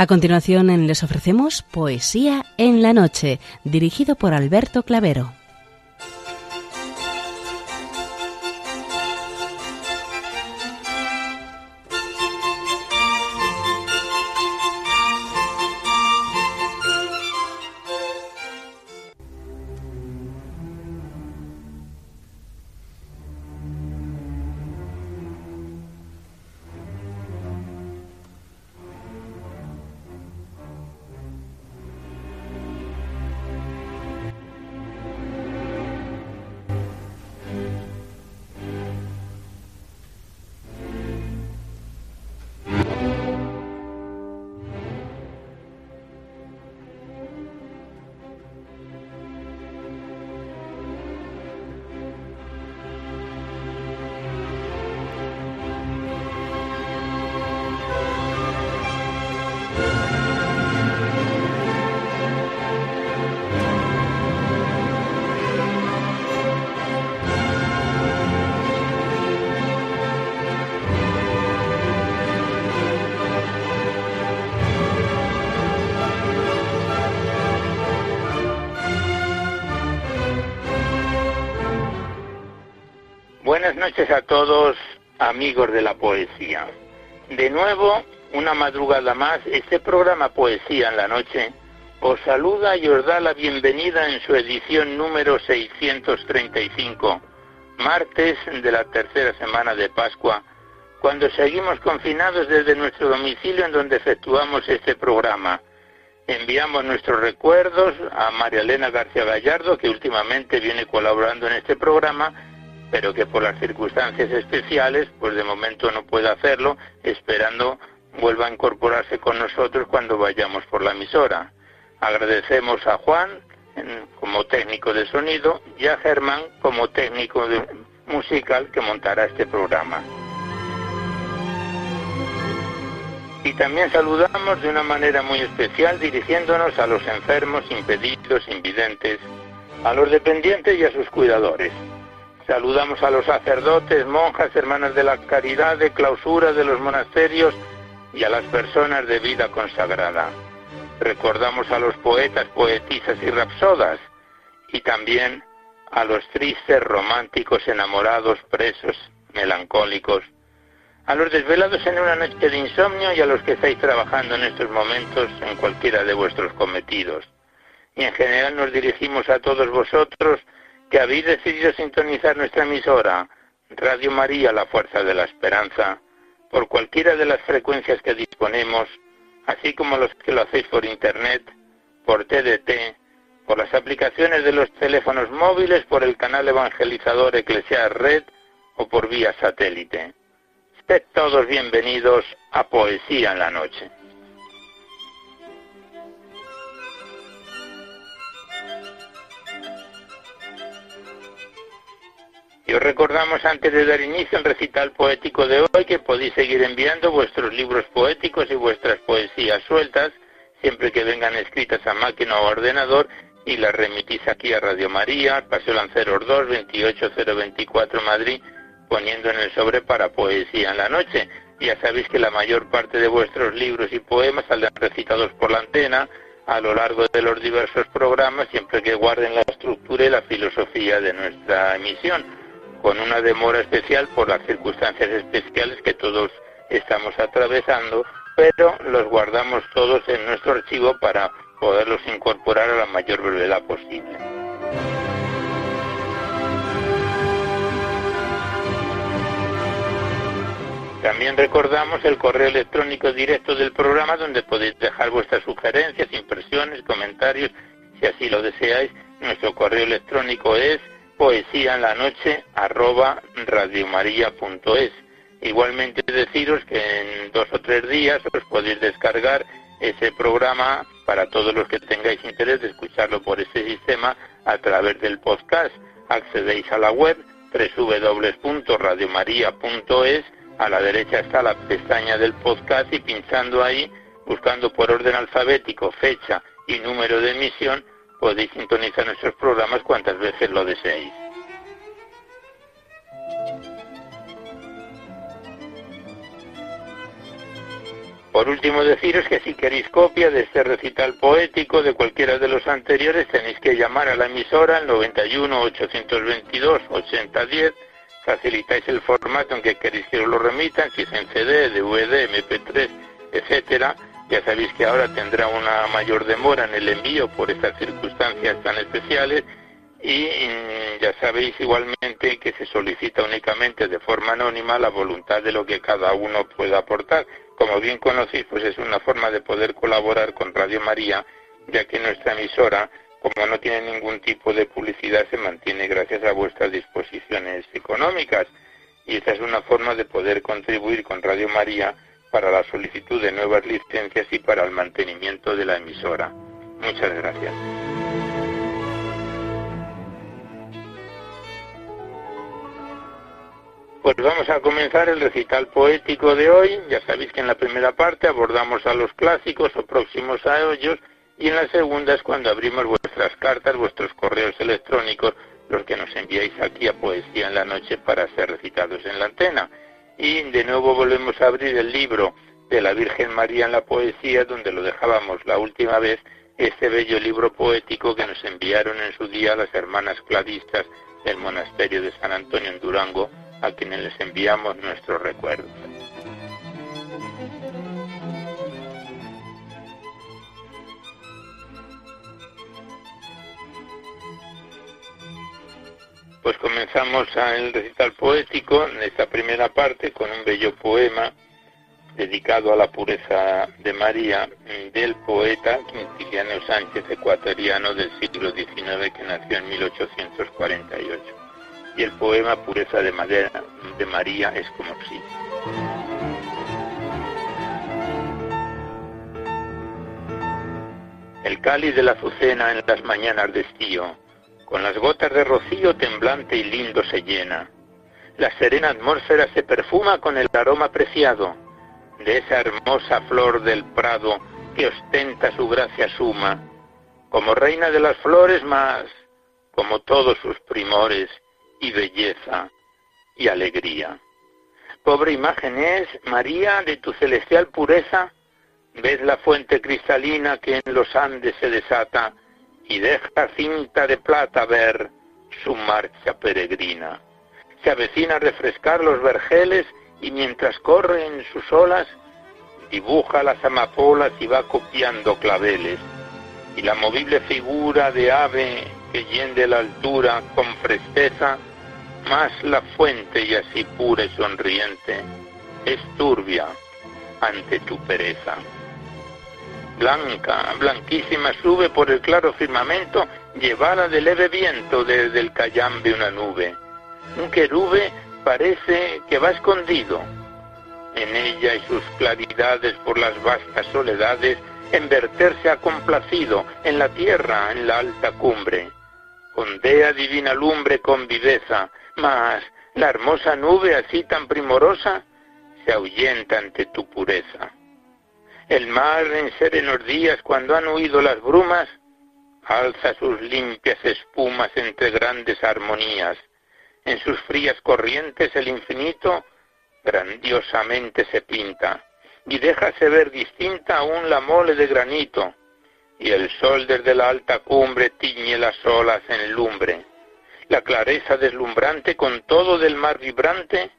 A continuación les ofrecemos Poesía en la Noche, dirigido por Alberto Clavero. Buenas noches a todos, amigos de la poesía. De nuevo, una madrugada más, este programa Poesía en la Noche os saluda y os da la bienvenida en su edición número 635, martes de la tercera semana de Pascua, cuando seguimos confinados desde nuestro domicilio en donde efectuamos este programa. Enviamos nuestros recuerdos a María Elena García Gallardo, que últimamente viene colaborando en este programa, pero que por las circunstancias especiales, pues de momento no puede hacerlo, esperando vuelva a incorporarse con nosotros cuando vayamos por la emisora. Agradecemos a Juan como técnico de sonido y a Germán como técnico musical que montará este programa. Y también saludamos de una manera muy especial dirigiéndonos a los enfermos, impedidos, invidentes, a los dependientes y a sus cuidadores. Saludamos a los sacerdotes, monjas, hermanas de la caridad, de clausura de los monasterios y a las personas de vida consagrada. Recordamos a los poetas, poetisas y rapsodas y también a los tristes, románticos, enamorados, presos, melancólicos, a los desvelados en una noche de insomnio y a los que estáis trabajando en estos momentos en cualquiera de vuestros cometidos. Y en general nos dirigimos a todos vosotros que habéis decidido sintonizar nuestra emisora, Radio María, la Fuerza de la Esperanza, por cualquiera de las frecuencias que disponemos, así como los que lo hacéis por Internet, por TDT, por las aplicaciones de los teléfonos móviles, por el canal evangelizador Eclesiar Red o por vía satélite. Sed todos bienvenidos a Poesía en la Noche. Y os recordamos antes de dar inicio al recital poético de hoy que podéis seguir enviando vuestros libros poéticos y vuestras poesías sueltas, siempre que vengan escritas a máquina o ordenador, y las remitís aquí a Radio María, Paseo Lanceros 2, 28024 Madrid, poniendo en el sobre para poesía en la noche. Ya sabéis que la mayor parte de vuestros libros y poemas saldrán recitados por la antena a lo largo de los diversos programas, siempre que guarden la estructura y la filosofía de nuestra emisión con una demora especial por las circunstancias especiales que todos estamos atravesando, pero los guardamos todos en nuestro archivo para poderlos incorporar a la mayor brevedad posible. También recordamos el correo electrónico directo del programa donde podéis dejar vuestras sugerencias, impresiones, comentarios, si así lo deseáis. Nuestro correo electrónico es poesía en la noche arroba. Igualmente deciros que en dos o tres días os podéis descargar ese programa para todos los que tengáis interés de escucharlo por ese sistema a través del podcast. Accedéis a la web www.radiomaria.es. A la derecha está la pestaña del podcast y pinchando ahí, buscando por orden alfabético fecha y número de emisión, podéis sintonizar nuestros programas cuantas veces lo deseéis. Por último, deciros que si queréis copia de este recital poético de cualquiera de los anteriores, tenéis que llamar a la emisora al 91 822 8010. Facilitáis el formato en que queréis que os lo remitan, si es en CD, DVD, MP3, etcétera. Ya sabéis que ahora tendrá una mayor demora en el envío por estas circunstancias tan especiales y mm, ya sabéis igualmente que se solicita únicamente de forma anónima la voluntad de lo que cada uno pueda aportar. Como bien conocéis, pues es una forma de poder colaborar con Radio María, ya que nuestra emisora, como no tiene ningún tipo de publicidad, se mantiene gracias a vuestras disposiciones económicas. Y esta es una forma de poder contribuir con Radio María para la solicitud de nuevas licencias y para el mantenimiento de la emisora. Muchas gracias. Pues vamos a comenzar el recital poético de hoy. Ya sabéis que en la primera parte abordamos a los clásicos o próximos a ellos y en la segunda es cuando abrimos vuestras cartas, vuestros correos electrónicos, los que nos enviáis aquí a Poesía en la Noche para ser recitados en la antena. Y de nuevo volvemos a abrir el libro de la Virgen María en la poesía, donde lo dejábamos la última vez, este bello libro poético que nos enviaron en su día las hermanas cladistas del monasterio de San Antonio en Durango, a quienes les enviamos nuestros recuerdos. Pues comenzamos el recital poético en esta primera parte con un bello poema dedicado a la pureza de María del poeta Quintiliano Sánchez, ecuatoriano del siglo XIX que nació en 1848 y el poema Pureza de, Madera, de María es como si. El cáliz de la azucena en las mañanas de estío, con las gotas de rocío temblante y lindo se llena. La serena atmósfera se perfuma con el aroma preciado de esa hermosa flor del prado que ostenta su gracia suma, como reina de las flores más, como todos sus primores, y belleza y alegría. Pobre imagen es, María, de tu celestial pureza, ves la fuente cristalina que en los Andes se desata y deja cinta de plata ver su marcha peregrina. Se avecina a refrescar los vergeles y mientras corre en sus olas, dibuja las amapolas y va copiando claveles. Y la movible figura de ave que yende la altura con presteza, más la fuente y así pura y sonriente es turbia ante tu pereza. Blanca, blanquísima sube por el claro firmamento, llevada de leve viento desde el callambe una nube. Un querube parece que va escondido. En ella y sus claridades por las vastas soledades, en verterse ha complacido en la tierra, en la alta cumbre. Ondea divina lumbre con viveza, mas la hermosa nube así tan primorosa se ahuyenta ante tu pureza. El mar en serenos días cuando han huido las brumas, alza sus limpias espumas entre grandes armonías. En sus frías corrientes el infinito grandiosamente se pinta y déjase ver distinta aún la mole de granito, y el sol desde la alta cumbre tiñe las olas en lumbre la clareza deslumbrante con todo del mar vibrante,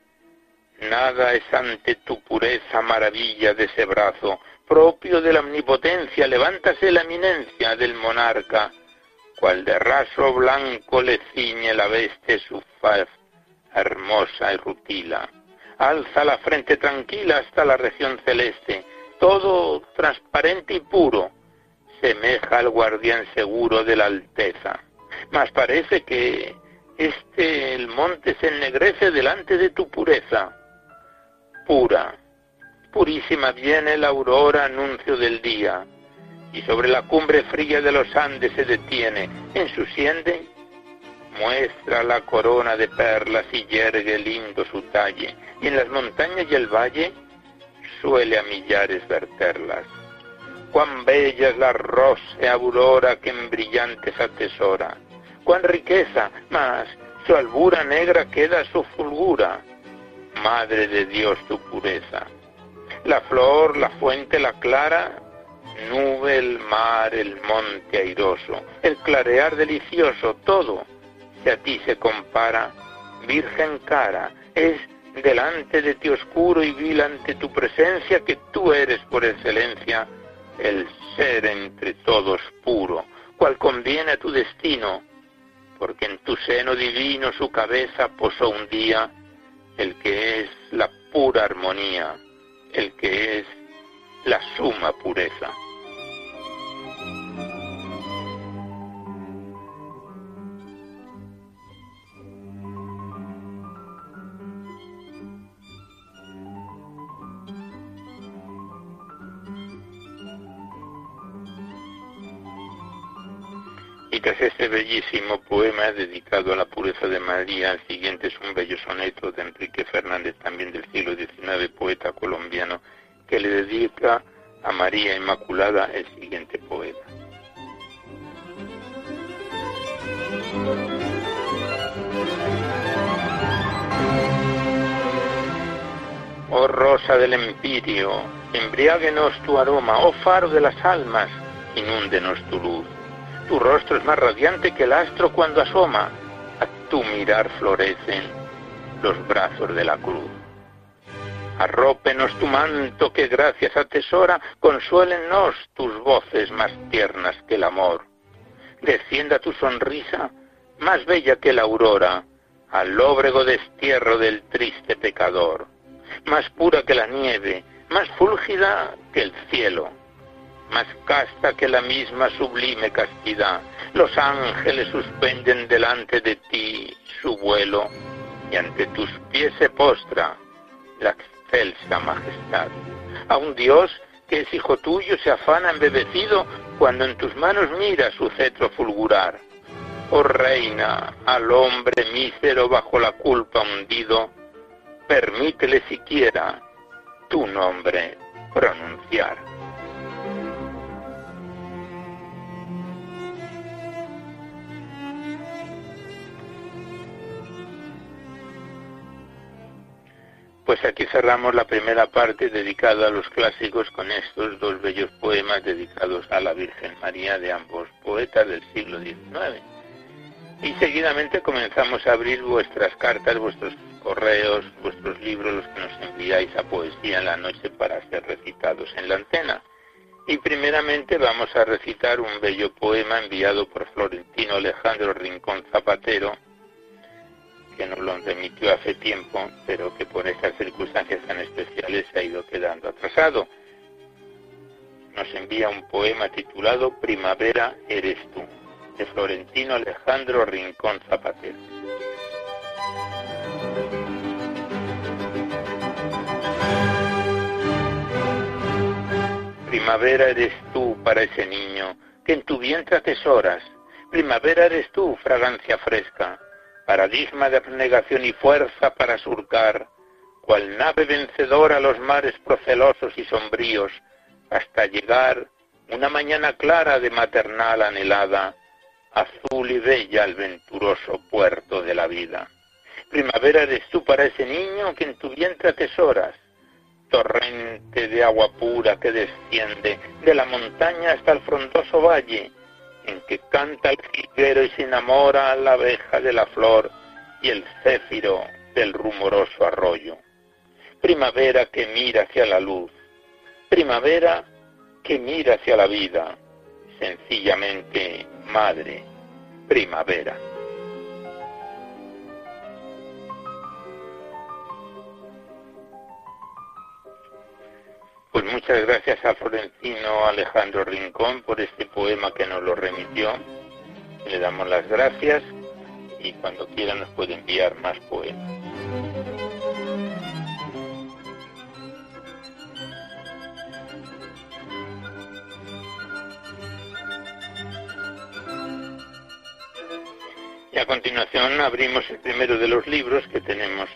nada es ante tu pureza maravilla de ese brazo, propio de la omnipotencia, levántase la eminencia del monarca, cual de raso blanco le ciñe la veste su faz hermosa y rutila. Alza la frente tranquila hasta la región celeste, todo transparente y puro, semeja al guardián seguro de la alteza mas parece que este el monte se ennegrece delante de tu pureza. Pura, purísima viene la aurora anuncio del día, y sobre la cumbre fría de los Andes se detiene, en su siende muestra la corona de perlas y yergue lindo su talle, y en las montañas y el valle suele a millares verterlas. Cuán bella es la rosa aurora que en brillantes atesora, cuán riqueza, mas su albura negra queda su fulgura. Madre de Dios tu pureza. La flor, la fuente, la clara, nube, el mar, el monte airoso, el clarear delicioso, todo, si a ti se compara, virgen cara, es delante de ti oscuro y vil ante tu presencia que tú eres por excelencia el ser entre todos puro, cual conviene a tu destino, porque en tu seno divino su cabeza posó un día el que es la pura armonía, el que es la suma pureza. Tras este bellísimo poema dedicado a la pureza de María, el siguiente es un bello soneto de Enrique Fernández, también del siglo XIX, poeta colombiano, que le dedica a María Inmaculada el siguiente poema. Oh rosa del empirio, embriáguenos tu aroma, oh faro de las almas, inúndenos tu luz tu rostro es más radiante que el astro cuando asoma. A tu mirar florecen los brazos de la cruz. Arrópenos tu manto que gracias atesora, consuélennos tus voces más tiernas que el amor. Descienda tu sonrisa, más bella que la aurora, al lóbrego destierro del triste pecador, más pura que la nieve, más fúlgida que el cielo más casta que la misma sublime castidad. Los ángeles suspenden delante de ti su vuelo y ante tus pies se postra la excelsa majestad. A un Dios que es hijo tuyo se afana embebecido cuando en tus manos mira su cetro fulgurar. Oh reina, al hombre mísero bajo la culpa hundido, permítele siquiera tu nombre pronunciar. Pues aquí cerramos la primera parte dedicada a los clásicos con estos dos bellos poemas dedicados a la Virgen María de ambos poetas del siglo XIX. Y seguidamente comenzamos a abrir vuestras cartas, vuestros correos, vuestros libros, los que nos enviáis a Poesía en la Noche para ser recitados en la antena. Y primeramente vamos a recitar un bello poema enviado por Florentino Alejandro Rincón Zapatero, que nos lo remitió hace tiempo, pero que por estas circunstancias tan especiales se ha ido quedando atrasado. Nos envía un poema titulado Primavera eres tú, de Florentino Alejandro Rincón Zapatero. Primavera eres tú para ese niño que en tu vientre atesoras. Primavera eres tú, fragancia fresca, paradigma de abnegación y fuerza para surcar, cual nave vencedora los mares procelosos y sombríos, hasta llegar una mañana clara de maternal anhelada, azul y bella al venturoso puerto de la vida. Primavera eres tú para ese niño que en tu vientre atesoras, torrente de agua pura que desciende de la montaña hasta el frondoso valle, en que canta el jilguero y se enamora la abeja de la flor y el céfiro del rumoroso arroyo. Primavera que mira hacia la luz, primavera que mira hacia la vida, sencillamente madre, primavera. Pues muchas gracias a Florentino Alejandro Rincón por este poema que nos lo remitió. Le damos las gracias y cuando quiera nos puede enviar más poemas. Y a continuación abrimos el primero de los libros que tenemos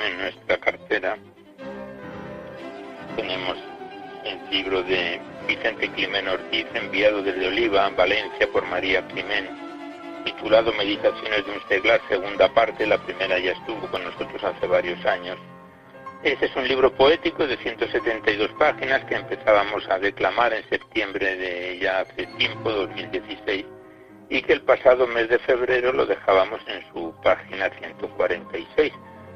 en nuestra cartera tenemos el libro de Vicente Climen Ortiz, enviado desde Oliva, Valencia, por María Climen, titulado Meditaciones de un seglar, segunda parte, la primera ya estuvo con nosotros hace varios años, Este es un libro poético de 172 páginas que empezábamos a declamar en septiembre de ya hace tiempo, 2016, y que el pasado mes de febrero lo dejábamos en su página 146.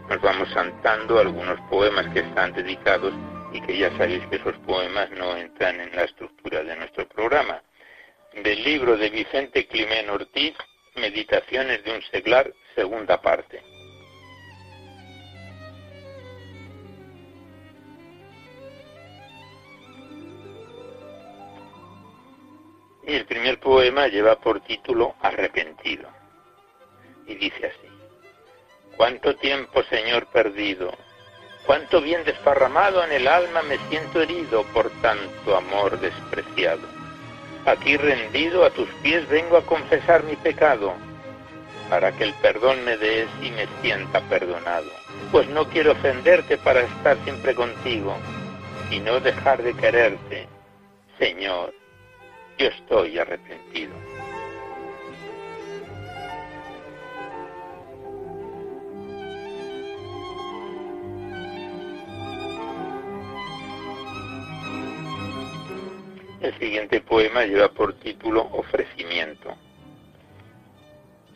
Nos vamos saltando algunos poemas que están dedicados y que ya sabéis que esos poemas no entran en la estructura de nuestro programa. Del libro de Vicente Climén Ortiz, Meditaciones de un seglar, segunda parte. Y el primer poema lleva por título Arrepentido. Y dice así, Cuánto tiempo, Señor, perdido, cuánto bien desparramado en el alma me siento herido por tanto amor despreciado. Aquí rendido a tus pies vengo a confesar mi pecado, para que el perdón me des y me sienta perdonado. Pues no quiero ofenderte para estar siempre contigo y no dejar de quererte. Señor, yo estoy arrepentido. El siguiente poema lleva por título Ofrecimiento.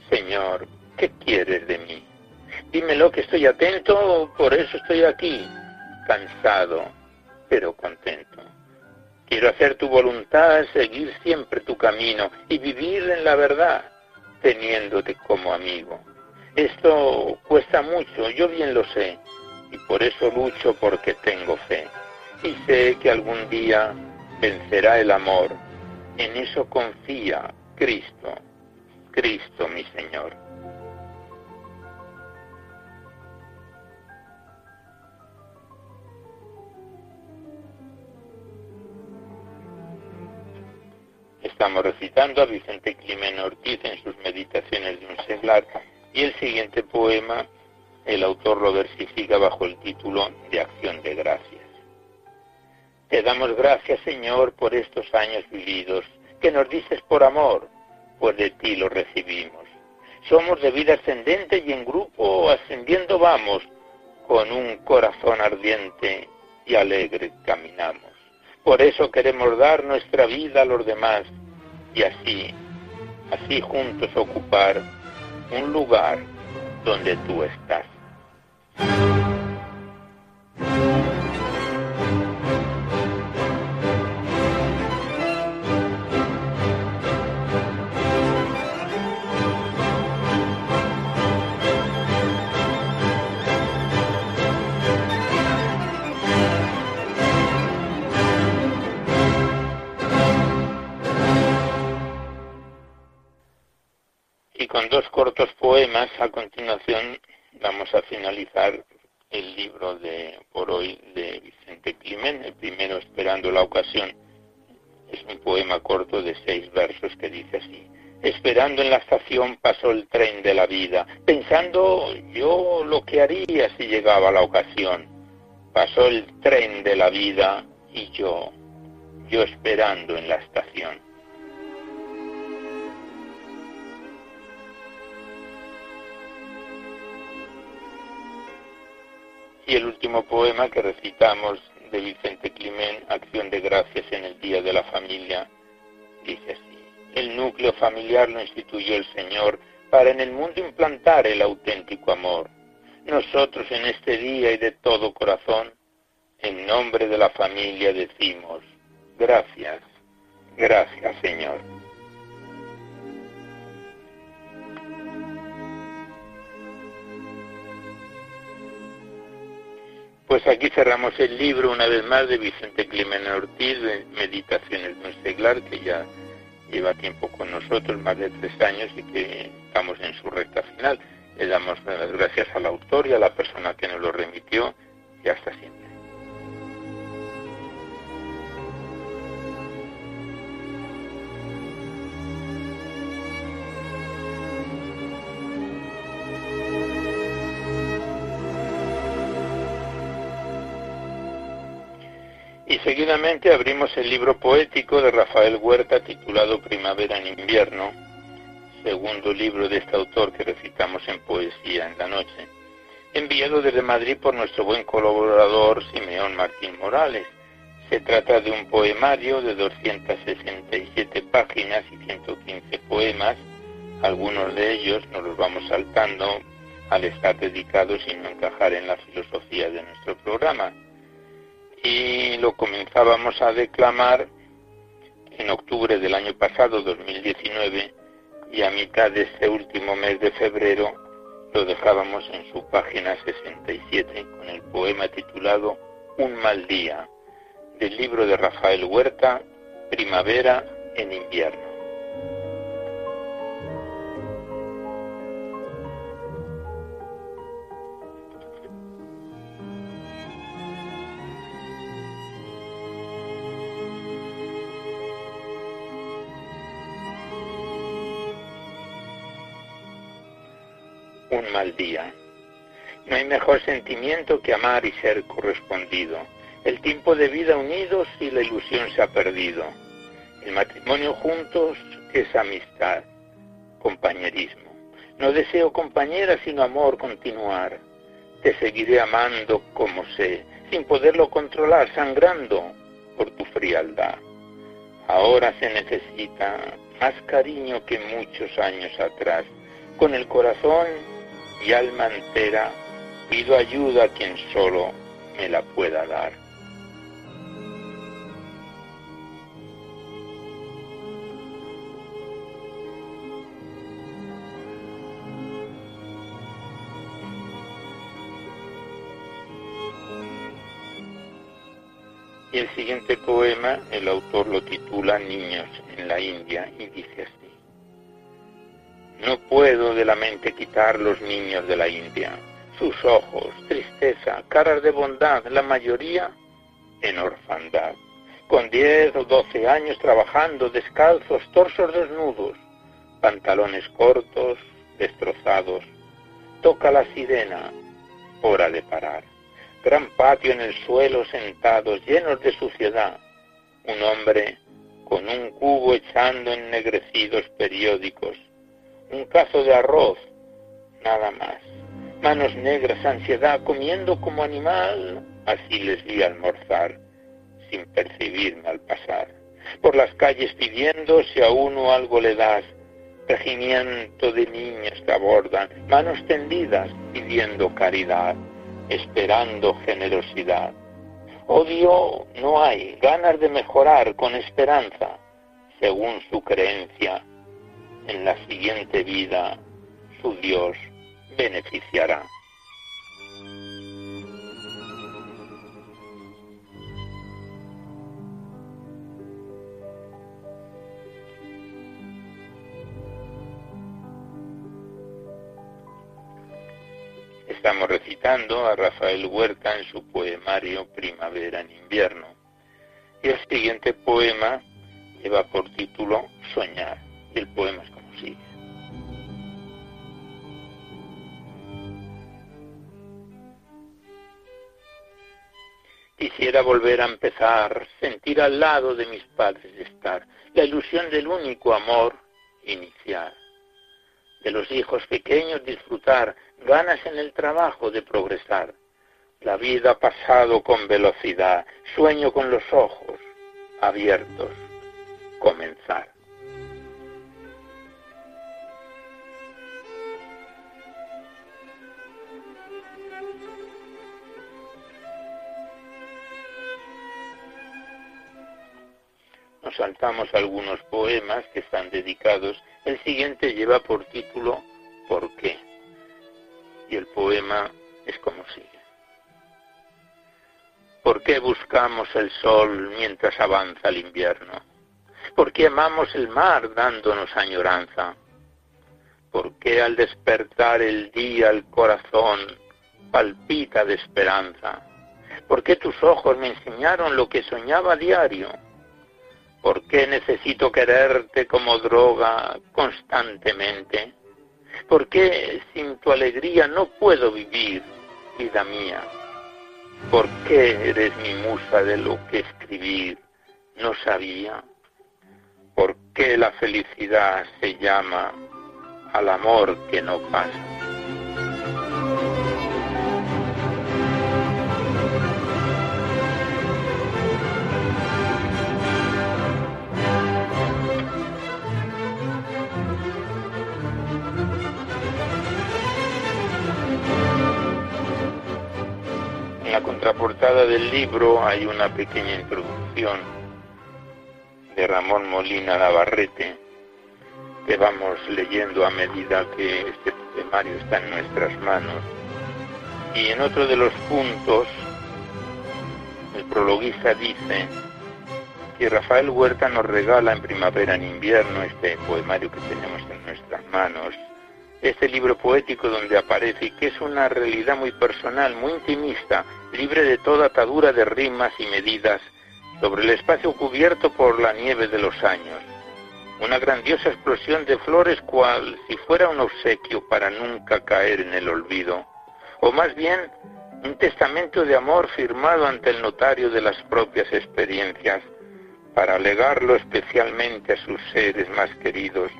Señor, ¿qué quieres de mí? Dímelo que estoy atento, por eso estoy aquí, cansado, pero contento. Quiero hacer tu voluntad, seguir siempre tu camino y vivir en la verdad, teniéndote como amigo. Esto cuesta mucho, yo bien lo sé, y por eso lucho porque tengo fe. Y sé que algún día vencerá el amor. En eso confía Cristo, Cristo mi Señor. Estamos recitando a Vicente Climen Ortiz en sus meditaciones de un seglar y el siguiente poema el autor lo versifica bajo el título de Acción de Gracias. Te damos gracias, Señor, por estos años vividos, que nos dices por amor, pues de ti lo recibimos. Somos de vida ascendente y en grupo ascendiendo vamos, con un corazón ardiente y alegre caminamos. Por eso queremos dar nuestra vida a los demás y así, así juntos ocupar un lugar donde tú estás. Cortos poemas, a continuación vamos a finalizar el libro de por hoy de Vicente Climen, el primero Esperando la ocasión. Es un poema corto de seis versos que dice así. Esperando en la estación pasó el tren de la vida, pensando yo lo que haría si llegaba la ocasión. Pasó el tren de la vida y yo, yo esperando en la estación. Y el último poema que recitamos de Vicente Climen, Acción de Gracias en el Día de la Familia, dice así. El núcleo familiar lo instituyó el Señor para en el mundo implantar el auténtico amor. Nosotros en este día y de todo corazón, en nombre de la familia decimos, gracias, gracias Señor. Pues aquí cerramos el libro una vez más de Vicente Clemen Ortiz, de Meditaciones de un seglar, que ya lleva tiempo con nosotros, más de tres años, y que estamos en su recta final. Le damos las gracias al autor y a la persona que nos lo remitió, y hasta siempre. Seguidamente abrimos el libro poético de Rafael Huerta titulado Primavera en invierno, segundo libro de este autor que recitamos en poesía en la noche. enviado desde Madrid por nuestro buen colaborador Simeón Martín Morales. Se trata de un poemario de 267 páginas y 115 poemas. Algunos de ellos nos los vamos saltando al estar dedicados y no encajar en la filosofía de nuestro programa. Y lo comenzábamos a declamar en octubre del año pasado, 2019, y a mitad de este último mes de febrero lo dejábamos en su página 67 con el poema titulado Un mal día, del libro de Rafael Huerta, Primavera en invierno. Un mal día. No hay mejor sentimiento que amar y ser correspondido. El tiempo de vida unidos y la ilusión se ha perdido. El matrimonio juntos es amistad, compañerismo. No deseo compañera sino amor continuar. Te seguiré amando como sé, sin poderlo controlar, sangrando por tu frialdad. Ahora se necesita más cariño que muchos años atrás. Con el corazón y alma entera, pido ayuda a quien solo me la pueda dar. Y el siguiente poema, el autor lo titula Niños en la India y dice. No puedo de la mente quitar los niños de la India. Sus ojos, tristeza, caras de bondad, la mayoría en orfandad. Con diez o doce años trabajando descalzos, torsos desnudos, pantalones cortos, destrozados. Toca la sirena, hora de parar. Gran patio en el suelo sentados, llenos de suciedad. Un hombre con un cubo echando ennegrecidos periódicos un cazo de arroz, nada más. Manos negras, ansiedad, comiendo como animal, así les vi almorzar, sin percibirme al pasar. Por las calles pidiendo si a uno algo le das, regimiento de niños que abordan, manos tendidas pidiendo caridad, esperando generosidad. Odio no hay, ganas de mejorar con esperanza, según su creencia en la siguiente vida su Dios beneficiará. Estamos recitando a Rafael Huerta en su poemario Primavera en invierno. Y el siguiente poema lleva por título Soñar. El poema es Quisiera volver a empezar, sentir al lado de mis padres estar, la ilusión del único amor iniciar, de los hijos pequeños disfrutar, ganas en el trabajo de progresar. La vida ha pasado con velocidad, sueño con los ojos abiertos, comenzar. Saltamos algunos poemas que están dedicados. El siguiente lleva por título ¿Por qué? Y el poema es como sigue. ¿Por qué buscamos el sol mientras avanza el invierno? ¿Por qué amamos el mar dándonos añoranza? ¿Por qué al despertar el día el corazón palpita de esperanza? ¿Por qué tus ojos me enseñaron lo que soñaba diario? ¿Por qué necesito quererte como droga constantemente? ¿Por qué sin tu alegría no puedo vivir, vida mía? ¿Por qué eres mi musa de lo que escribir no sabía? ¿Por qué la felicidad se llama al amor que no pasa? Contraportada del libro hay una pequeña introducción de Ramón Molina Navarrete que vamos leyendo a medida que este poemario está en nuestras manos. Y en otro de los puntos, el prologuista dice que Rafael Huerta nos regala en primavera, en invierno, este poemario que tenemos en nuestras manos, este libro poético donde aparece y que es una realidad muy personal, muy intimista, libre de toda atadura de rimas y medidas sobre el espacio cubierto por la nieve de los años. Una grandiosa explosión de flores cual si fuera un obsequio para nunca caer en el olvido, o más bien un testamento de amor firmado ante el notario de las propias experiencias, para legarlo especialmente a sus seres más queridos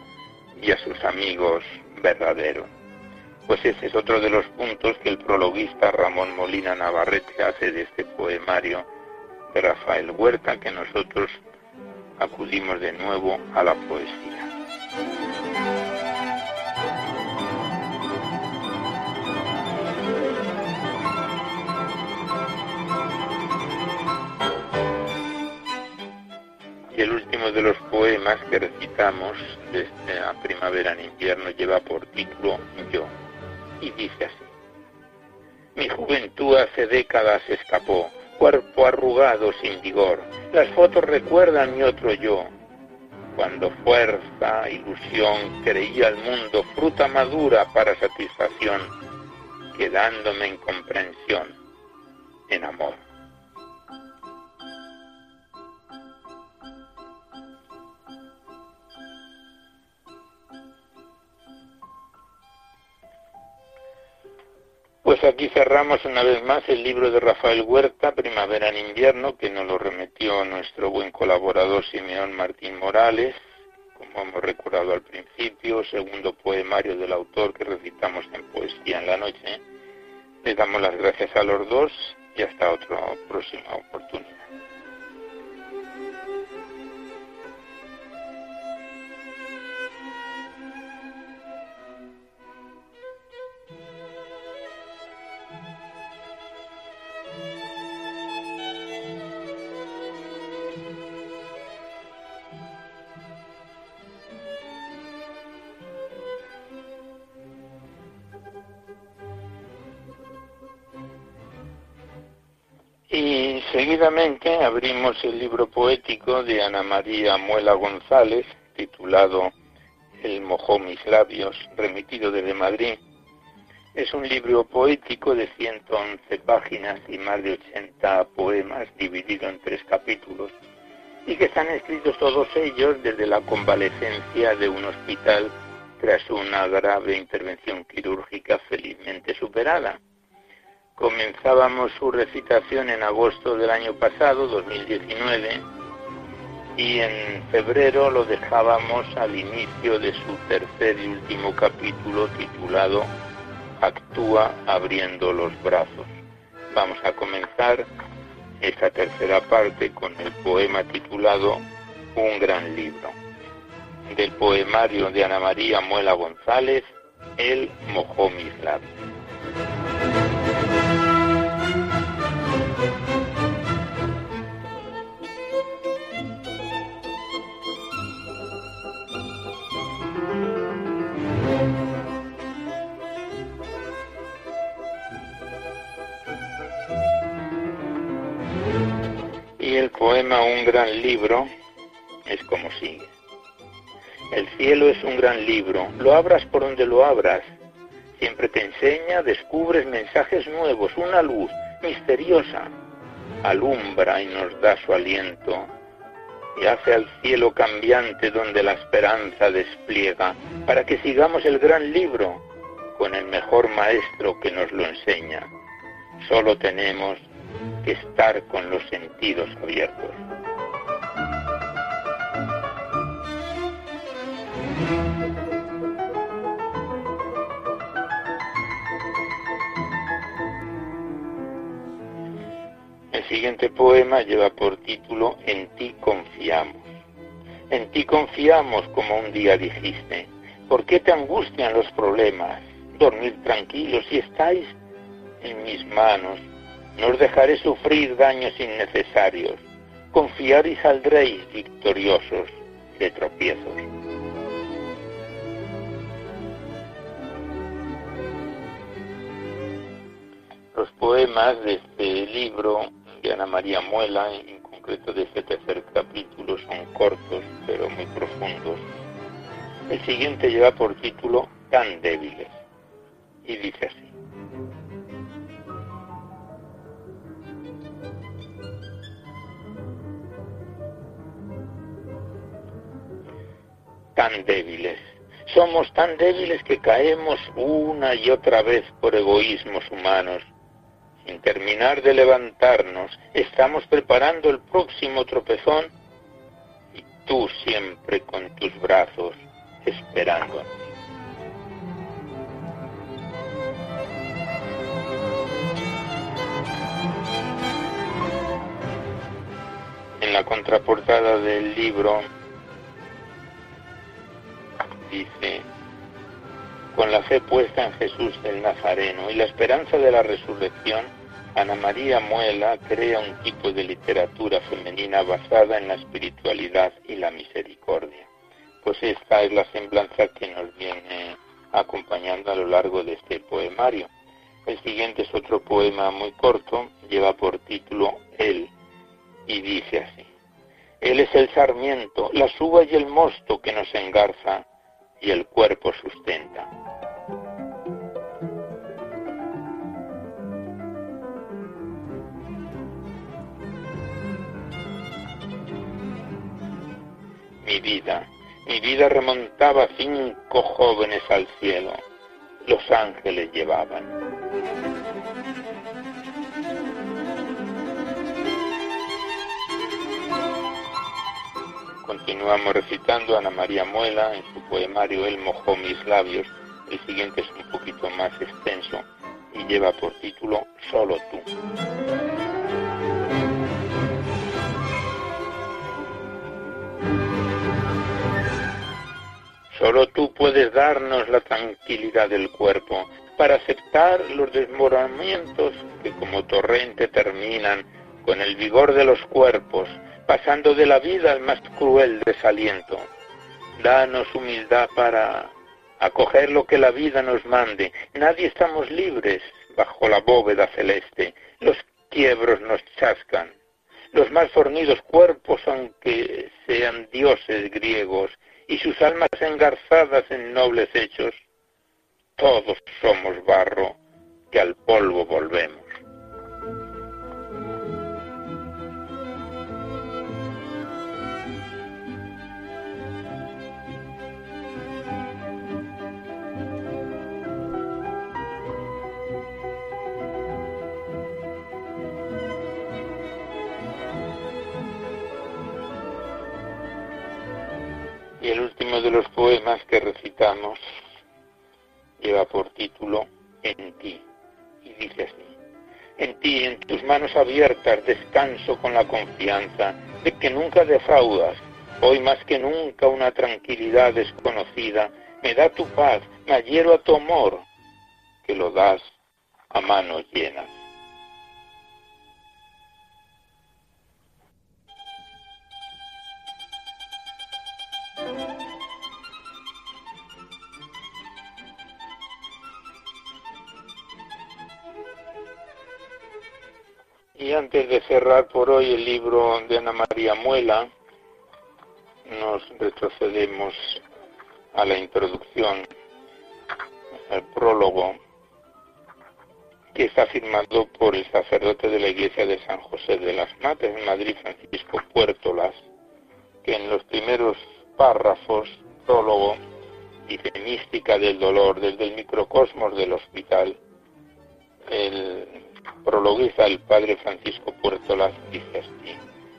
y a sus amigos verdaderos. Pues ese es otro de los puntos que el prologuista Ramón Molina Navarrete hace de este poemario de Rafael Huerta que nosotros acudimos de nuevo a la poesía. Último de los poemas que recitamos desde la primavera en invierno lleva por título Yo, y dice así. Mi juventud hace décadas escapó, cuerpo arrugado sin vigor, las fotos recuerdan mi otro yo, cuando fuerza, ilusión, creía el mundo fruta madura para satisfacción, quedándome en comprensión, en amor. Pues aquí cerramos una vez más el libro de Rafael Huerta, Primavera en invierno, que nos lo remitió nuestro buen colaborador Simeón Martín Morales, como hemos recordado al principio, segundo poemario del autor que recitamos en Poesía en la Noche. Les damos las gracias a los dos y hasta otra próxima oportunidad. Seguidamente abrimos el libro poético de Ana María Muela González, titulado El mojó mis labios, remitido desde Madrid. Es un libro poético de 111 páginas y más de 80 poemas, dividido en tres capítulos, y que están escritos todos ellos desde la convalecencia de un hospital tras una grave intervención quirúrgica felizmente superada. Comenzábamos su recitación en agosto del año pasado, 2019, y en febrero lo dejábamos al inicio de su tercer y último capítulo titulado Actúa abriendo los brazos. Vamos a comenzar esta tercera parte con el poema titulado Un gran libro, del poemario de Ana María Muela González, Él mojó mis labios. Poema Un gran libro es como sigue. El cielo es un gran libro, lo abras por donde lo abras, siempre te enseña, descubres mensajes nuevos, una luz misteriosa, alumbra y nos da su aliento, y hace al cielo cambiante donde la esperanza despliega, para que sigamos el gran libro con el mejor maestro que nos lo enseña. Solo tenemos que estar con los sentidos abiertos. El siguiente poema lleva por título En ti confiamos. En ti confiamos como un día dijiste. ¿Por qué te angustian los problemas? Dormir tranquilos si estáis en mis manos. No os dejaré sufrir daños innecesarios. Confiar y saldréis victoriosos de tropiezos. Los poemas de este libro de Ana María Muela, en concreto de este tercer capítulo, son cortos pero muy profundos. El siguiente lleva por título Tan débiles y dice así. Tan débiles. Somos tan débiles que caemos una y otra vez por egoísmos humanos. Sin terminar de levantarnos, estamos preparando el próximo tropezón y tú siempre con tus brazos esperándonos. En la contraportada del libro dice, con la fe puesta en Jesús el Nazareno y la esperanza de la resurrección, Ana María Muela crea un tipo de literatura femenina basada en la espiritualidad y la misericordia. Pues esta es la semblanza que nos viene acompañando a lo largo de este poemario. El siguiente es otro poema muy corto, lleva por título Él, y dice así. Él es el sarmiento, la suba y el mosto que nos engarza y el cuerpo sustenta. Mi vida, mi vida remontaba cinco jóvenes al cielo. Los ángeles llevaban. Continuamos recitando a Ana María Muela en su poemario Él mojó mis labios. El siguiente es un poquito más extenso y lleva por título Solo tú. Solo tú puedes darnos la tranquilidad del cuerpo para aceptar los desmoronamientos que como torrente terminan con el vigor de los cuerpos pasando de la vida al más cruel desaliento. Danos humildad para acoger lo que la vida nos mande. Nadie estamos libres bajo la bóveda celeste. Los quiebros nos chascan. Los más fornidos cuerpos, aunque sean dioses griegos, y sus almas engarzadas en nobles hechos, todos somos barro que al polvo volvemos. Poemas que recitamos lleva por título En ti. Y dice así. En ti, en tus manos abiertas, descanso con la confianza de que nunca defraudas. Hoy más que nunca una tranquilidad desconocida me da tu paz, me adhiero a tu amor, que lo das a manos llenas. Antes de cerrar por hoy el libro de Ana María Muela, nos retrocedemos a la introducción, al prólogo, que está firmado por el sacerdote de la iglesia de San José de las Mates en Madrid, Francisco Puertolas, que en los primeros párrafos, prólogo, dice mística del dolor desde el microcosmos del hospital. Prologuiza el padre Francisco Puertolas dice así.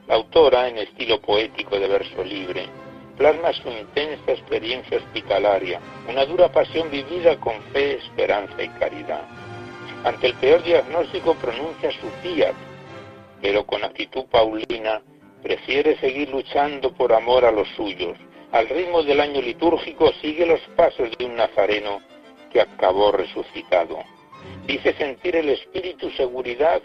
La autora, en estilo poético de verso libre, plasma su intensa experiencia hospitalaria, una dura pasión vivida con fe, esperanza y caridad. Ante el peor diagnóstico pronuncia su fiat, pero con actitud paulina prefiere seguir luchando por amor a los suyos. Al ritmo del año litúrgico sigue los pasos de un nazareno que acabó resucitado. Dice sentir el espíritu seguridad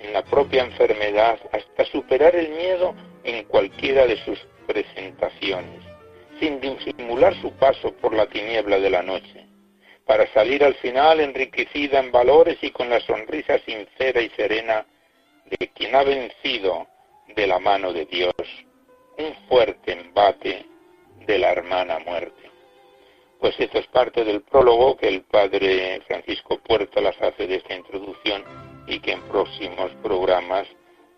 en la propia enfermedad hasta superar el miedo en cualquiera de sus presentaciones, sin disimular su paso por la tiniebla de la noche, para salir al final enriquecida en valores y con la sonrisa sincera y serena de quien ha vencido de la mano de Dios un fuerte embate de la hermana muerte. Pues esto es parte del prólogo que el padre Francisco Puerta las hace de esta introducción y que en próximos programas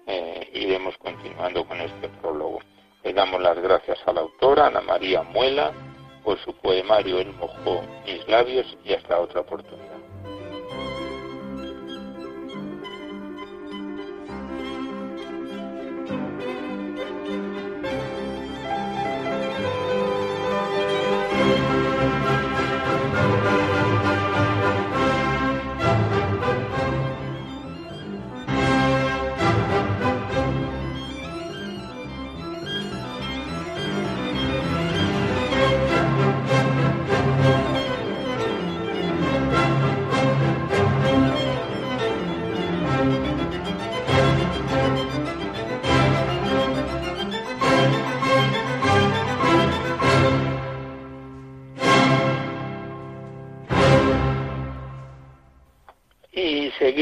eh, iremos continuando con este prólogo. Le damos las gracias a la autora, Ana María Muela, por su poemario El mojó mis labios y hasta otra oportunidad.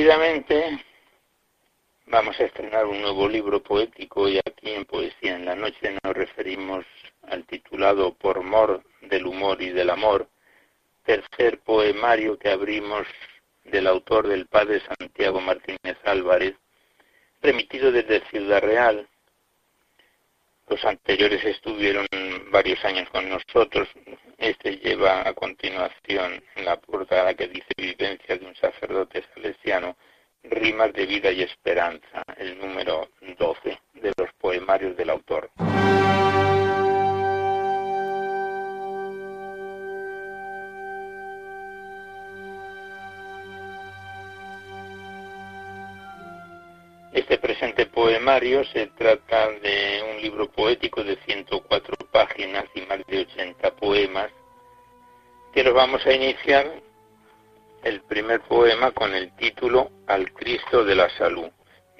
Seguidamente vamos a estrenar un nuevo libro poético y aquí en Poesía en la Noche nos referimos al titulado Por mor del humor y del amor, tercer poemario que abrimos del autor del padre Santiago Martínez Álvarez, remitido desde Ciudad Real. Los anteriores estuvieron varios años con nosotros, este lleva a continuación en la portada que dice Vivencia de un sacerdote salesiano, Rimas de vida y esperanza, el número 12 de los poemarios del autor. Este presente poemario se trata de un libro poético de 104 páginas y más de 80 poemas, que vamos a iniciar el primer poema con el título Al Cristo de la Salud,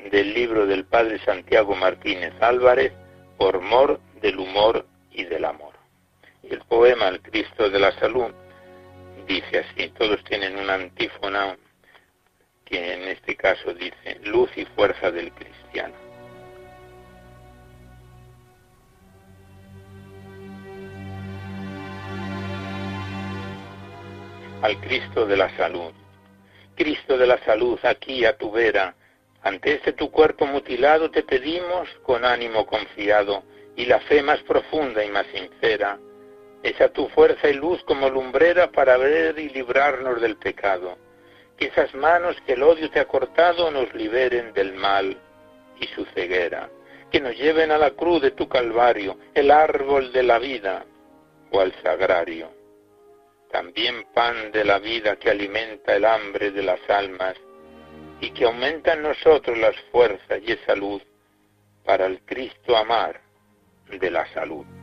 del libro del Padre Santiago Martínez Álvarez, Por mor del humor y del amor. El poema Al Cristo de la Salud dice así, todos tienen una antífona que en este caso dice luz y fuerza del cristiano. Al Cristo de la salud. Cristo de la salud, aquí a tu vera, ante este tu cuerpo mutilado te pedimos con ánimo confiado y la fe más profunda y más sincera, esa tu fuerza y luz como lumbrera para ver y librarnos del pecado que esas manos que el odio te ha cortado nos liberen del mal y su ceguera, que nos lleven a la cruz de tu calvario, el árbol de la vida o al sagrario. También pan de la vida que alimenta el hambre de las almas y que aumenta en nosotros las fuerzas y esa luz para el Cristo amar de la salud.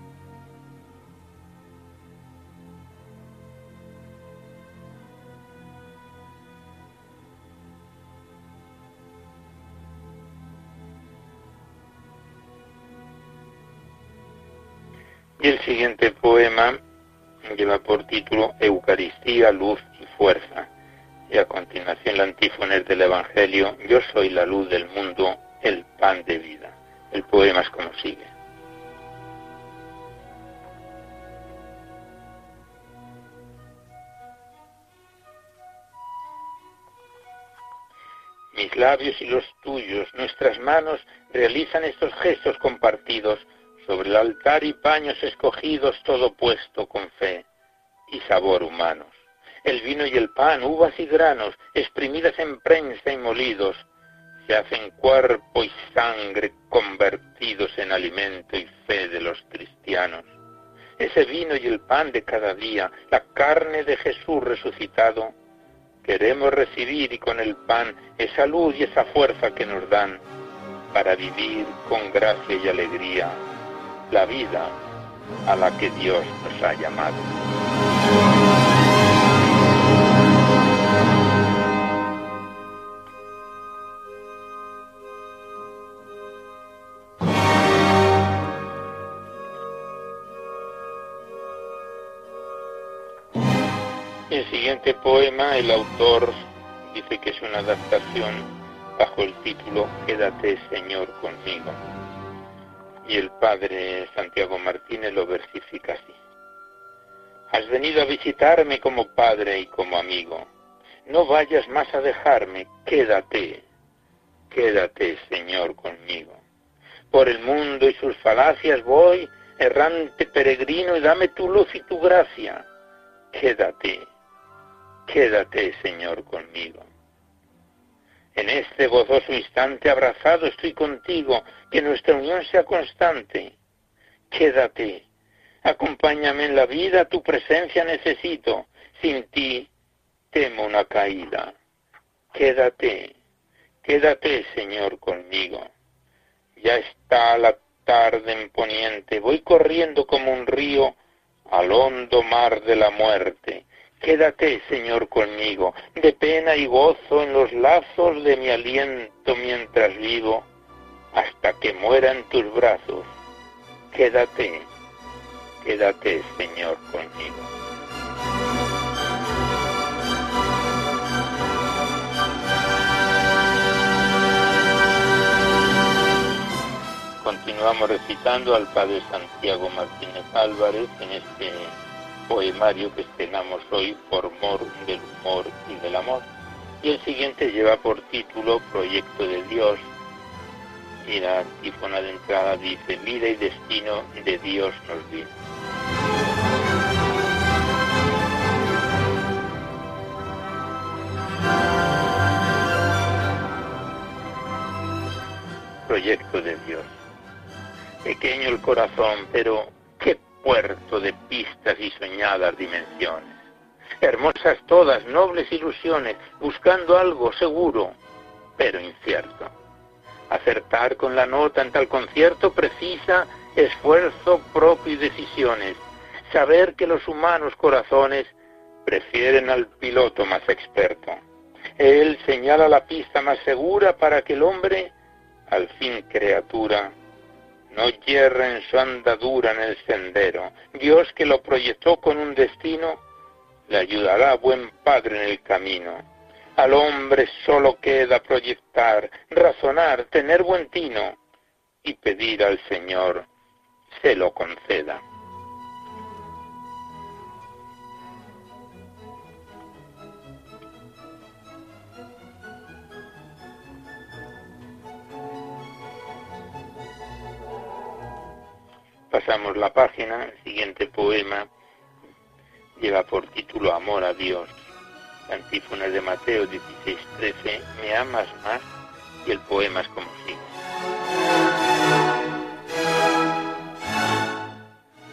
Y el siguiente poema lleva por título Eucaristía, Luz y Fuerza. Y a continuación la antífona del Evangelio, Yo soy la luz del mundo, el pan de vida. El poema es como sigue. Mis labios y los tuyos, nuestras manos realizan estos gestos compartidos sobre el altar y paños escogidos todo puesto con fe y sabor humanos. El vino y el pan, uvas y granos, exprimidas en prensa y molidos, se hacen cuerpo y sangre convertidos en alimento y fe de los cristianos. Ese vino y el pan de cada día, la carne de Jesús resucitado, queremos recibir y con el pan esa luz y esa fuerza que nos dan para vivir con gracia y alegría la vida a la que Dios nos ha llamado. El siguiente poema, el autor dice que es una adaptación bajo el título Quédate Señor conmigo. Y el padre Santiago Martínez lo versifica así. Has venido a visitarme como padre y como amigo. No vayas más a dejarme, quédate, quédate, Señor, conmigo. Por el mundo y sus falacias voy, errante peregrino, y dame tu luz y tu gracia. Quédate, quédate, Señor, conmigo. En este gozoso instante abrazado estoy contigo, que nuestra unión sea constante. Quédate, acompáñame en la vida, tu presencia necesito. Sin ti temo una caída. Quédate, quédate, Señor, conmigo. Ya está la tarde en poniente, voy corriendo como un río al hondo mar de la muerte. Quédate, Señor, conmigo, de pena y gozo en los lazos de mi aliento mientras vivo, hasta que muera en tus brazos. Quédate, quédate, Señor, conmigo. Continuamos recitando al Padre Santiago Martínez Álvarez en este poemario que estrenamos hoy por mor del humor y del amor. Y el siguiente lleva por título Proyecto de Dios. Y la antífona de entrada dice, vida y destino de Dios nos viene. Proyecto de Dios. Pequeño el corazón, pero qué puerto de pistas y soñadas dimensiones. Hermosas todas, nobles ilusiones, buscando algo seguro, pero incierto. Acertar con la nota en tal concierto precisa esfuerzo propio y decisiones. Saber que los humanos corazones prefieren al piloto más experto. Él señala la pista más segura para que el hombre, al fin criatura, no yerra en su andadura en el sendero. Dios que lo proyectó con un destino, le ayudará buen padre en el camino. Al hombre solo queda proyectar, razonar, tener buen tino y pedir al Señor se lo conceda. Pasamos la página, el siguiente poema lleva por título Amor a Dios. Antífonas de Mateo 16:13, me amas más y el poema es como sigue.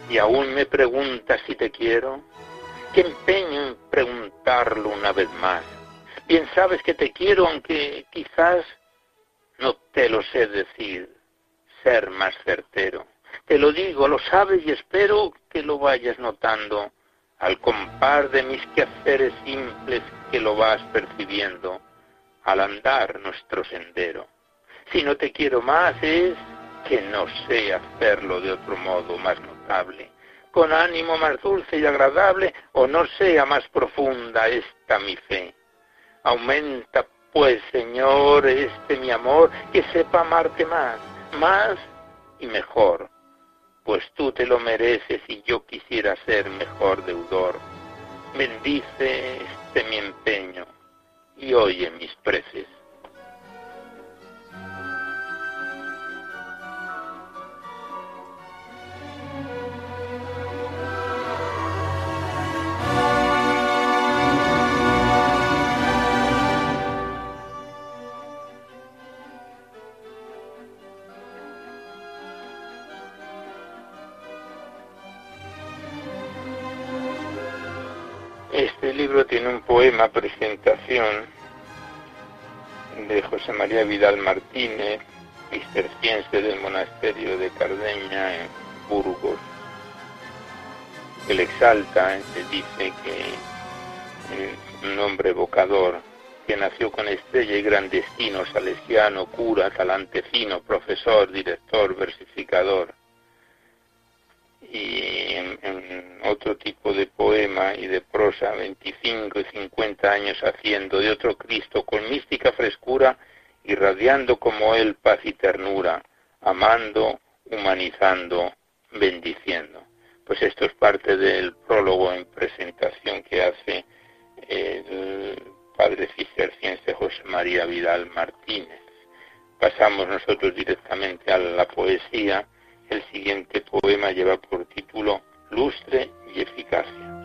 Y aún me preguntas si te quiero, qué empeño en preguntarlo una vez más. Bien sabes que te quiero, aunque quizás no te lo sé decir, ser más certero. Te lo digo, lo sabes y espero que lo vayas notando al compar de mis quehaceres simples que lo vas percibiendo al andar nuestro sendero. Si no te quiero más es que no sé hacerlo de otro modo más notable, con ánimo más dulce y agradable, o no sea más profunda esta mi fe. Aumenta pues, Señor, este mi amor, que sepa amarte más, más y mejor, pues tú te lo mereces y yo quisiera ser mejor deudor. Bendice este mi empeño y oye mis preces. María Vidal Martínez, cisterciense del monasterio de Cardeña en Burgos, que le exalta, se dice que un hombre evocador, que nació con estrella y gran destino, salesiano, cura, talante fino, profesor, director, versificador, y en, otro tipo de poema y de prosa, 25 y 50 años haciendo de otro Cristo con mística frescura, irradiando como él paz y ternura, amando, humanizando, bendiciendo. Pues esto es parte del prólogo en presentación que hace el padre cisterciense José María Vidal Martínez. Pasamos nosotros directamente a la poesía el siguiente poema lleva por título Lustre y Eficacia.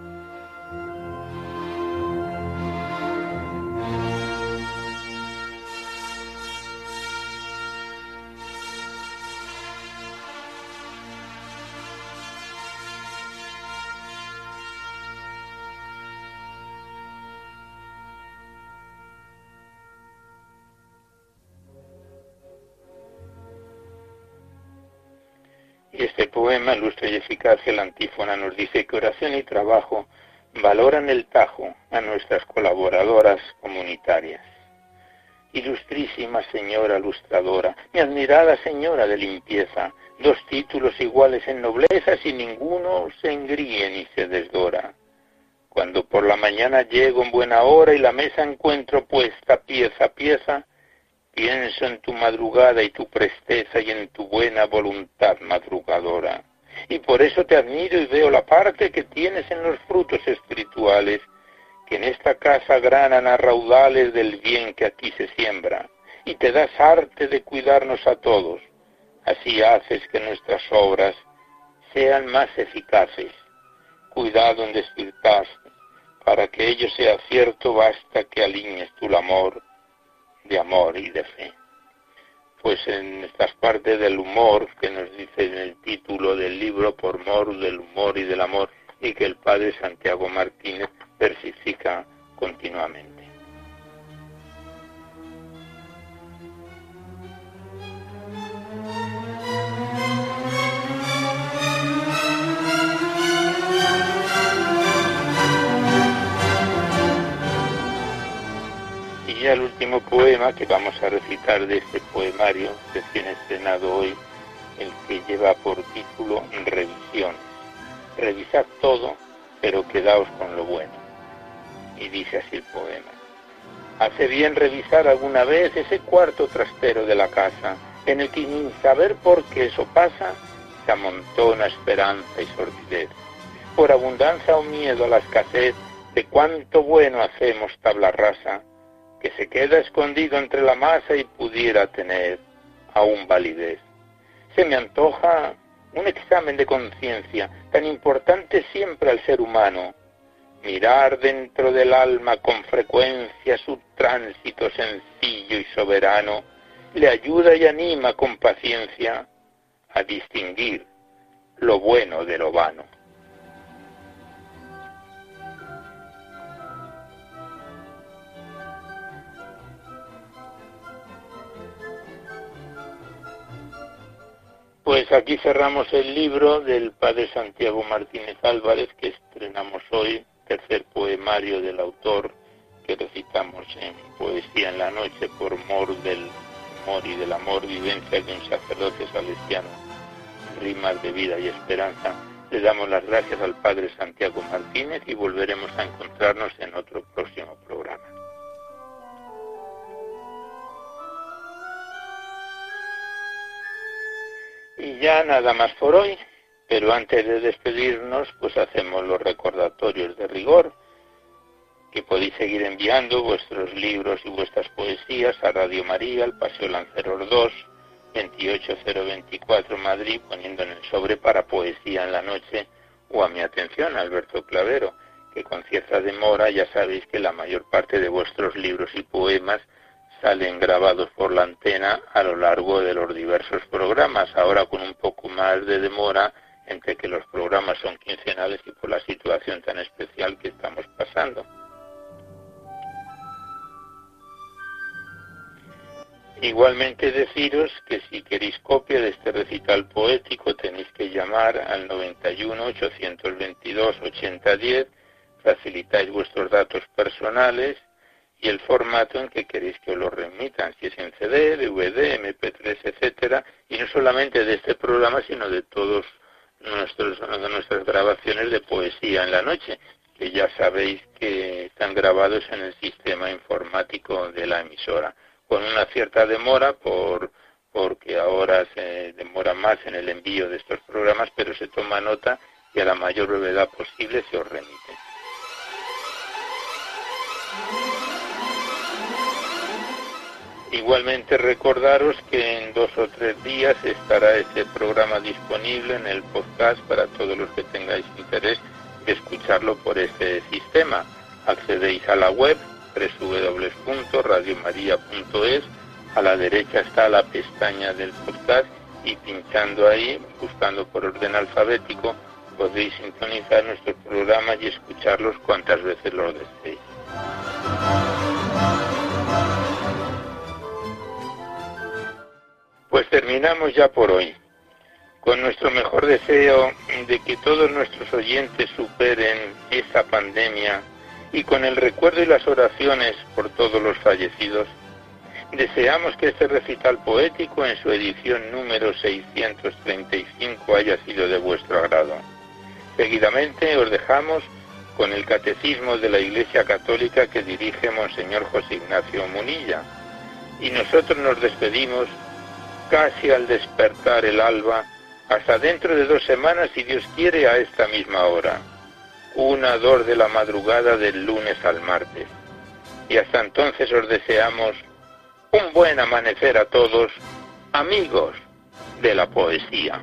Y este poema, Lustre y Eficacia, la antífona nos dice que oración y trabajo valoran el tajo a nuestras colaboradoras comunitarias. Ilustrísima señora lustradora, mi admirada señora de limpieza, dos títulos iguales en nobleza, si ninguno se engríe ni se desdora. Cuando por la mañana llego en buena hora y la mesa encuentro puesta pieza a pieza, Pienso en tu madrugada y tu presteza y en tu buena voluntad madrugadora. Y por eso te admiro y veo la parte que tienes en los frutos espirituales, que en esta casa granan a raudales del bien que aquí se siembra, y te das arte de cuidarnos a todos. Así haces que nuestras obras sean más eficaces. Cuidado en despertaste, para que ello sea cierto basta que alinees tu amor de amor y de fe. Pues en estas partes del humor que nos dice en el título del libro, por mor del humor y del amor, y que el padre Santiago Martínez versifica continuamente. El último poema que vamos a recitar de este poemario recién estrenado hoy, el que lleva por título Revisión. Revisad todo, pero quedaos con lo bueno. Y dice así el poema. Hace bien revisar alguna vez ese cuarto trastero de la casa, en el que sin saber por qué eso pasa, se amontona esperanza y sordidez. Por abundancia o miedo a la escasez de cuánto bueno hacemos tabla rasa, que se queda escondido entre la masa y pudiera tener aún validez. Se me antoja un examen de conciencia tan importante siempre al ser humano, mirar dentro del alma con frecuencia su tránsito sencillo y soberano, le ayuda y anima con paciencia a distinguir lo bueno de lo vano. Pues aquí cerramos el libro del padre Santiago Martínez Álvarez que estrenamos hoy, tercer poemario del autor que recitamos en Poesía en la Noche por mor del amor y del amor, vivencia de un sacerdote salesiano, rimas de vida y esperanza. Le damos las gracias al padre Santiago Martínez y volveremos a encontrarnos en otro próximo programa. Y ya nada más por hoy, pero antes de despedirnos, pues hacemos los recordatorios de rigor, que podéis seguir enviando vuestros libros y vuestras poesías a Radio María, al Paseo Lanceros 2, 28024 Madrid, poniendo en el sobre para poesía en la noche, o a mi atención, Alberto Clavero, que con cierta demora ya sabéis que la mayor parte de vuestros libros y poemas salen grabados por la antena a lo largo de los diversos programas, ahora con un poco más de demora entre que los programas son quincenales y por la situación tan especial que estamos pasando. Igualmente deciros que si queréis copia de este recital poético tenéis que llamar al 91 822 8010, facilitáis vuestros datos personales y el formato en que queréis que os lo remitan, si es en CD, DVD, MP3, etcétera, y no solamente de este programa, sino de todos nuestros, nuestras grabaciones de poesía en la noche, que ya sabéis que están grabados en el sistema informático de la emisora, con una cierta demora por porque ahora se demora más en el envío de estos programas, pero se toma nota y a la mayor brevedad posible se os remite. Igualmente recordaros que en dos o tres días estará este programa disponible en el podcast para todos los que tengáis interés de escucharlo por este sistema. Accedéis a la web www.radiomaria.es, a la derecha está la pestaña del podcast y pinchando ahí, buscando por orden alfabético, podéis sintonizar nuestros programas y escucharlos cuantas veces lo deseéis. Terminamos ya por hoy, con nuestro mejor deseo de que todos nuestros oyentes superen esta pandemia y con el recuerdo y las oraciones por todos los fallecidos, deseamos que este recital poético en su edición número 635 haya sido de vuestro agrado. Seguidamente os dejamos con el Catecismo de la Iglesia Católica que dirige Monseñor José Ignacio Munilla. Y nosotros nos despedimos casi al despertar el alba, hasta dentro de dos semanas, si Dios quiere, a esta misma hora. Una dor de la madrugada del lunes al martes. Y hasta entonces os deseamos un buen amanecer a todos, amigos de la poesía.